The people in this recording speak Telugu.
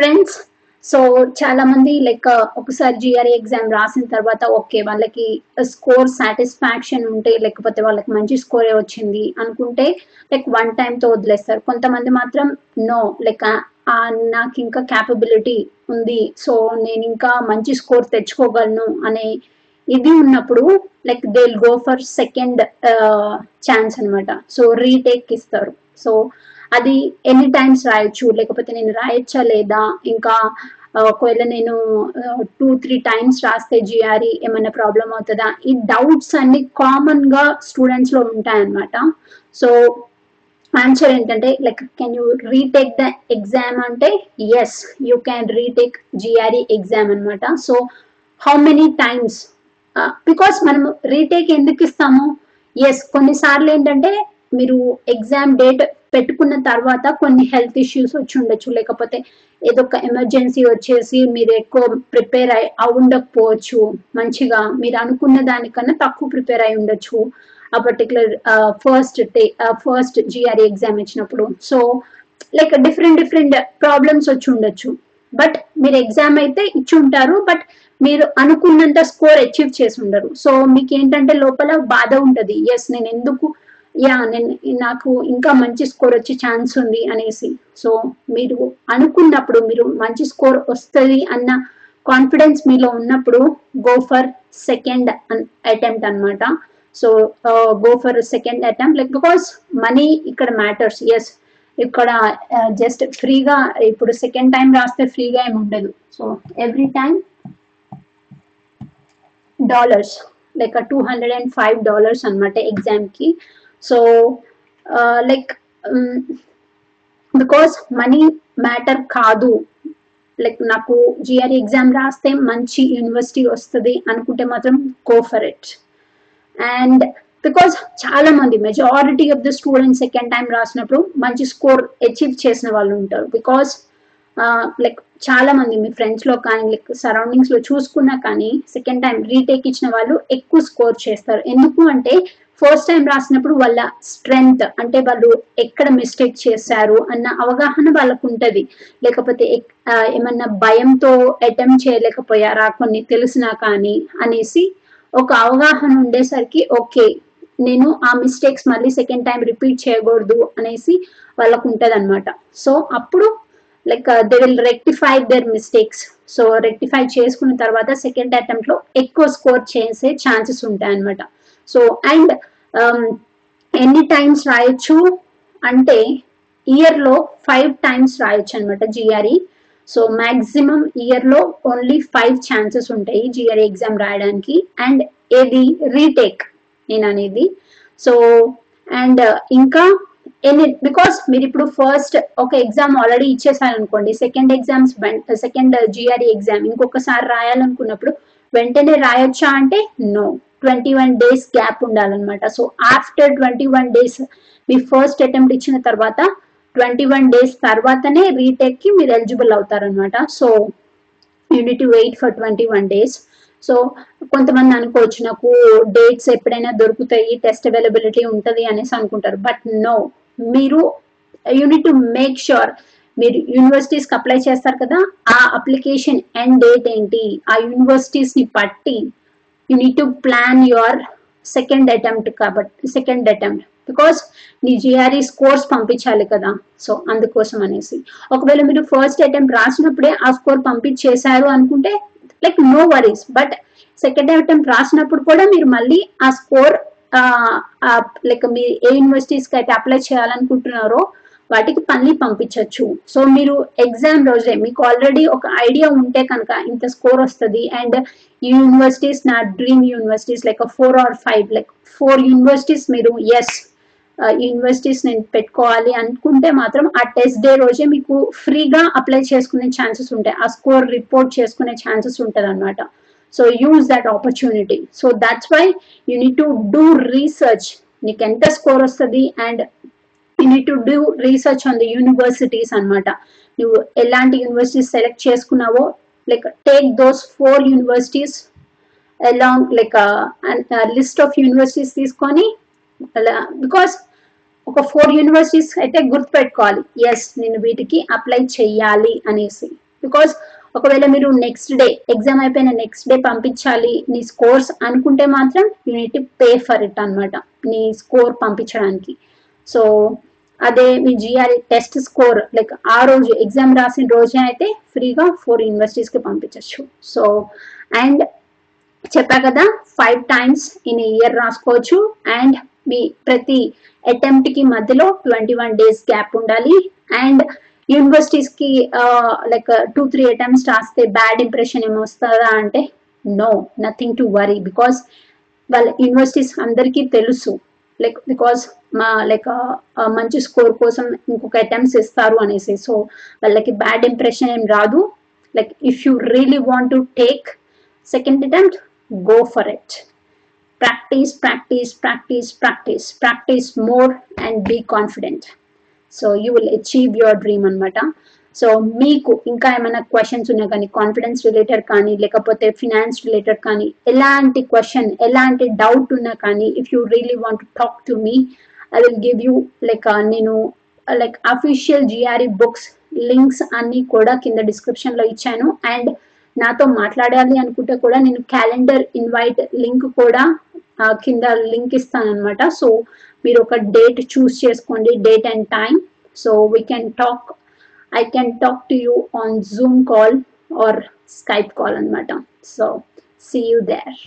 ఫ్రెండ్స్ సో చాలా మంది లైక్ ఒకసారి జిఆర్ఏ ఎగ్జామ్ రాసిన తర్వాత ఓకే వాళ్ళకి స్కోర్ సాటిస్ఫాక్షన్ ఉంటే లేకపోతే వాళ్ళకి మంచి స్కోరే వచ్చింది అనుకుంటే లైక్ వన్తో వదిలేస్తారు. కొంతమంది మాత్రం నో లైక్ uh, నాకు ఇంకా క్యాపబిలిటీ ఉంది. సో నేను ఇంకా మంచి స్కోర్ తెచ్చుకోగలను అనే ఇది ఉన్నప్పుడు like they will go for second chance అనమాట సో రీటేక్ ఇస్తారు. సో అది ఎనీ టైమ్స్ రాయొచ్చు? లేకపోతే నేను రాయొచ్చా లేదా? ఇంకా ఒకవేళ నేను టూ త్రీ టైమ్స్ రాస్తే జిఆర్ఈ ఏమైనా ప్రాబ్లం అవుతుందా? ఈ డౌట్స్ అన్ని కామన్గా స్టూడెంట్స్లో ఉంటాయన్నమాట. సో ఆన్సర్ ఏంటంటే like can you retake the exam అంటే yes you can retake GRE exam అనమాట so how many times because మనం రీటేక్ ఎందుకు ఇస్తాము? ఎస్ కొన్నిసార్లు ఏంటంటే మీరు ఎగ్జామ్ డేట్ పెట్టుకున్న తర్వాత కొన్ని హెల్త్ ఇష్యూస్ వచ్చి ఉండొచ్చు. లేకపోతే ఏదో ఒక ఎమర్జెన్సీ వచ్చేసి మీరు ఎక్కువ ప్రిపేర్ అయి ఉండకపోవచ్చు. మంచిగా మీరు అనుకున్న దానికన్నా తక్కువ ప్రిపేర్ అయి ఉండొచ్చు. ఆ particular first first GRE exam ఇచ్చినప్పుడు. So like different different problems వచ్చి ఉండొచ్చు. బట్ మీరు ఎగ్జామ్ అయితే ఇచ్చి ఉంటారు. బట్ మీరు అనుకున్నంత స్కోర్ అచీవ్ చేసి ఉండరు. సో మీకు ఏంటంటే లోపల బాధ ఉంటది. ఎస్ నేను ఎందుకు యా నేను నాకు ఇంకా మంచి స్కోర్ వచ్చే ఛాన్స్ ఉంది అనేసి. సో మీరు అనుకున్నప్పుడు మీరు మంచి స్కోర్ వస్తుంది అన్న కాన్ఫిడెన్స్ మీలో ఉన్నప్పుడు గో ఫర్ సెకండ్ అటెంప్ట్ అన్నమాట. So go for second attempt like because money ఇక్కడ మ్యాటర్స్. ఎస్ ఇక్కడ జస్ట్ ఫ్రీగా ఇప్పుడు సెకండ్ టైం రాస్తే ఫ్రీగా ఏమి ఉండదు. So every time dollars like two hundred and five dollars అనమాట ఎగ్జామ్కి. So like because money matter కాదు. లైక్ నాకు జిఆర్ఈ ఎగ్జామ్ రాస్తే మంచి యూనివర్సిటీ వస్తుంది అనుకుంటే మాత్రం go for it and because చాలా మంది majority of the students second time రాసినప్పుడు మంచి స్కోర్ అచీవ్ చేసిన వాళ్ళు ఉంటారు. బికాస్ లైక్ uh, చాలా మంది మీ ఫ్రెండ్స్లో కానీ లైక్ సరౌండింగ్స్లో చూసుకున్నా కానీ సెకండ్ టైం రీటేక్ ఇచ్చిన వాళ్ళు ఎక్కువ స్కోర్ చేస్తారు. ఎందుకు అంటే ఫస్ట్ టైం రాసినప్పుడు వాళ్ళ స్ట్రెంగ్త్ అంటే వాళ్ళు ఎక్కడ మిస్టేక్ చేశారు అన్న అవగాహన వాళ్ళకు ఉంటది లేకపోతే ఎక్- ఏమన్నా భయంతో అటెంప్ట్ చేయలేకపోయారా కొన్ని తెలిసినా కానీ అనేసి ఒక అవగాహన ఉండేసరికి ఓకే నేను ఆ మిస్టేక్స్ మళ్ళీ సెకండ్ టైం రిపీట్ చేయకూడదు అనేసి వాళ్ళకు ఉంటది అనమాట సో అప్పుడు like they will rectify their mistakes so rectify చేసుకున్న తర్వాత సెకండ్ అటెంప్ట్లో ఎక్కువ స్కోర్ చేసే ఛాన్సెస్ ఉంటాయి అనమాట సో అండ్ um, ఎన్ని టైమ్స్ రాయొచ్చు? అంటే ఇయర్లో ఫైవ్ టైమ్స్ రాయొచ్చు అనమాట జిఆర్ఈ సో మాక్సిమం ఇయర్లో ఓన్లీ ఫైవ్ ఛాన్సెస్ ఉంటాయి జిఆర్ఈ ఎగ్జామ్ రాయడానికి. అండ్ ఏది? రీటేక్ నేను అనేది. సో అండ్ ఇంకా ఎన్ని? బికాస్ మీరు ఇప్పుడు ఫస్ట్ ఒక exam already ఇచ్చేసారనుకోండి second exams second GRE exam ఇంకొకసారి రాయాలనుకున్నప్పుడు వెంటనే రాయొచ్చా అంటే no twenty one days gap ఉండాలన్నమాట. So after twenty one days మీ ఫస్ట్ అటెంప్ట్ ఇచ్చిన తర్వాత ట్వంటీ వన్ డేస్ తర్వాతనే రీటెక్కి మీరు ఎలిజిబుల్ అవుతారనమాట so you need wait for twenty one days so కొంతమంది అనుకోవచ్చు నాకు డేట్స్ ఎప్పుడైనా దొరుకుతాయి టెస్ట్ అవైలబిలిటీ ఉంటుంది అనేసి అనుకుంటారు. బట్ నో మీరు you need to make sure మీరు యూనివర్సిటీస్కి అప్లై చేస్తారు కదా ఆ అప్లికేషన్ ఎండ్ డేట్ ఏంటి? ఆ యూనివర్సిటీస్ని పట్టి you need to plan your second attempt కాబట్టి సెకండ్ అటెంప్ట్ బికాస్ నీ జిఆర్ఈ స్కోర్స్ పంపించాలి కదా సో అందుకోసం అనేసి. ఒకవేళ మీరు ఫస్ట్ అటెంప్ట్ రాసినప్పుడే ఆ స్కోర్ పంపించేశారు అనుకుంటే like no worries but second attempt రాసినప్పుడు కూడా మీరు మళ్ళీ ఆ స్కోర్ లైక్ మీరు ఏ యూనివర్సిటీస్కి అయితే అప్లై చేయాలనుకుంటున్నారో వాటికి పనులు పంపించవచ్చు సో మీరు ఎగ్జామ్ రోజే మీకు ఆల్రెడీ ఒక ఐడియా ఉంటే కనుక ఇంత స్కోర్ వస్తుంది అండ్ ఈ యూనివర్సిటీస్ నా dream universities like four or five like four universities మీరు ఎస్ యూనివర్సిటీస్ నేను పెట్టుకోవాలి అనుకుంటే మాత్రం ఆ టెస్ట్ డే రోజే మీకు ఫ్రీగా అప్లై చేసుకునే ఛాన్సెస్ ఉంటాయి. ఆ స్కోర్ రిపోర్ట్ చేసుకునే ఛాన్సెస్ ఉంటుంది అనమాట so use that opportunity so that's why you need to do research నీకు ఎంత స్కోర్ వస్తుంది and you need to do research on the universities అన్నమాట. నువ్వు ఎలాంటి universities select చేసుకున్నావో like take those four universities along like list of universities తీసుకొని బికాస్ ఒక ఫోర్ యూనివర్సిటీస్ అయితే గుర్తుపెట్టుకోవాలి. ఎస్ నేను వీటికి అప్లై చెయ్యాలి అనేసి. బికాస్ ఒకవేళ మీరు నెక్స్ట్ డే ఎగ్జామ్ అయిపోయిన నెక్స్ట్ డే పంపించాలి నీ స్కోర్స్ అనుకుంటే మాత్రం యూనిట్ పే ఫర్ ఇట్ అనమాట నీ స్కోర్ పంపించడానికి. సో అదే మీ జిఆర్ఈ టెస్ట్ స్కోర్ లైక్ ఆ రోజు ఎగ్జామ్ రాసిన రోజే అయితే ఫ్రీగా ఫోర్ యూనివర్సిటీస్కి పంపించవచ్చు సో అండ్ చెప్పా కదా ఫైవ్ టైమ్స్ ఇన్ ఇయర్ రాసుకోవచ్చు. అండ్ మీ ప్రతి అటెంప్ట్కి మధ్యలో ట్వంటీ వన్ డేస్ గ్యాప్ ఉండాలి అండ్ యూనివర్సిటీస్కి లైక్ టూ త్రీ అటెంప్ట్స్ రాస్తే బ్యాడ్ ఇంప్రెషన్ ఏమొస్తుందా అంటే no nothing to worry because వాళ్ళ యూనివర్సిటీస్ అందరికీ తెలుసు. లైక్ బికాస్ మా లైక్ మంచి స్కోర్ కోసం ఇంకొక అటెంప్ట్స్ ఇస్తారు అనేసి. సో వాళ్ళకి బ్యాడ్ ఇంప్రెషన్ ఏం రాదు. Like if you really want to take second attempt go for it practice practice practice practice practice more and be confident so you will achieve your dream అనమాట సో మీకు ఇంకా ఏమైనా క్వశ్చన్స్ ఉన్నా కానీ కాన్ఫిడెన్స్ రిలేటెడ్ కానీ లేకపోతే ఫినాన్స్ రిలేటెడ్ కానీ ఎలాంటి క్వశ్చన్ ఎలాంటి డౌట్ ఉన్నా కానీ if you really want talk to me I will give you like నేను like official GRE books links అన్ని కూడా కింద డిస్క్రిప్షన్లో ఇచ్చాను. అండ్ నాతో మాట్లాడాలి అనుకుంటే కూడా నేను క్యాలెండర్ ఇన్వైట్ లింక్ కూడా కింద లింక్ ఇస్తాను అనమాట సో మీరు ఒక డేట్ చూస్ చేసుకోండి date and time so we can talk I can talk to you on Zoom call or Skype call అనమాట సో సీ యూ దేర్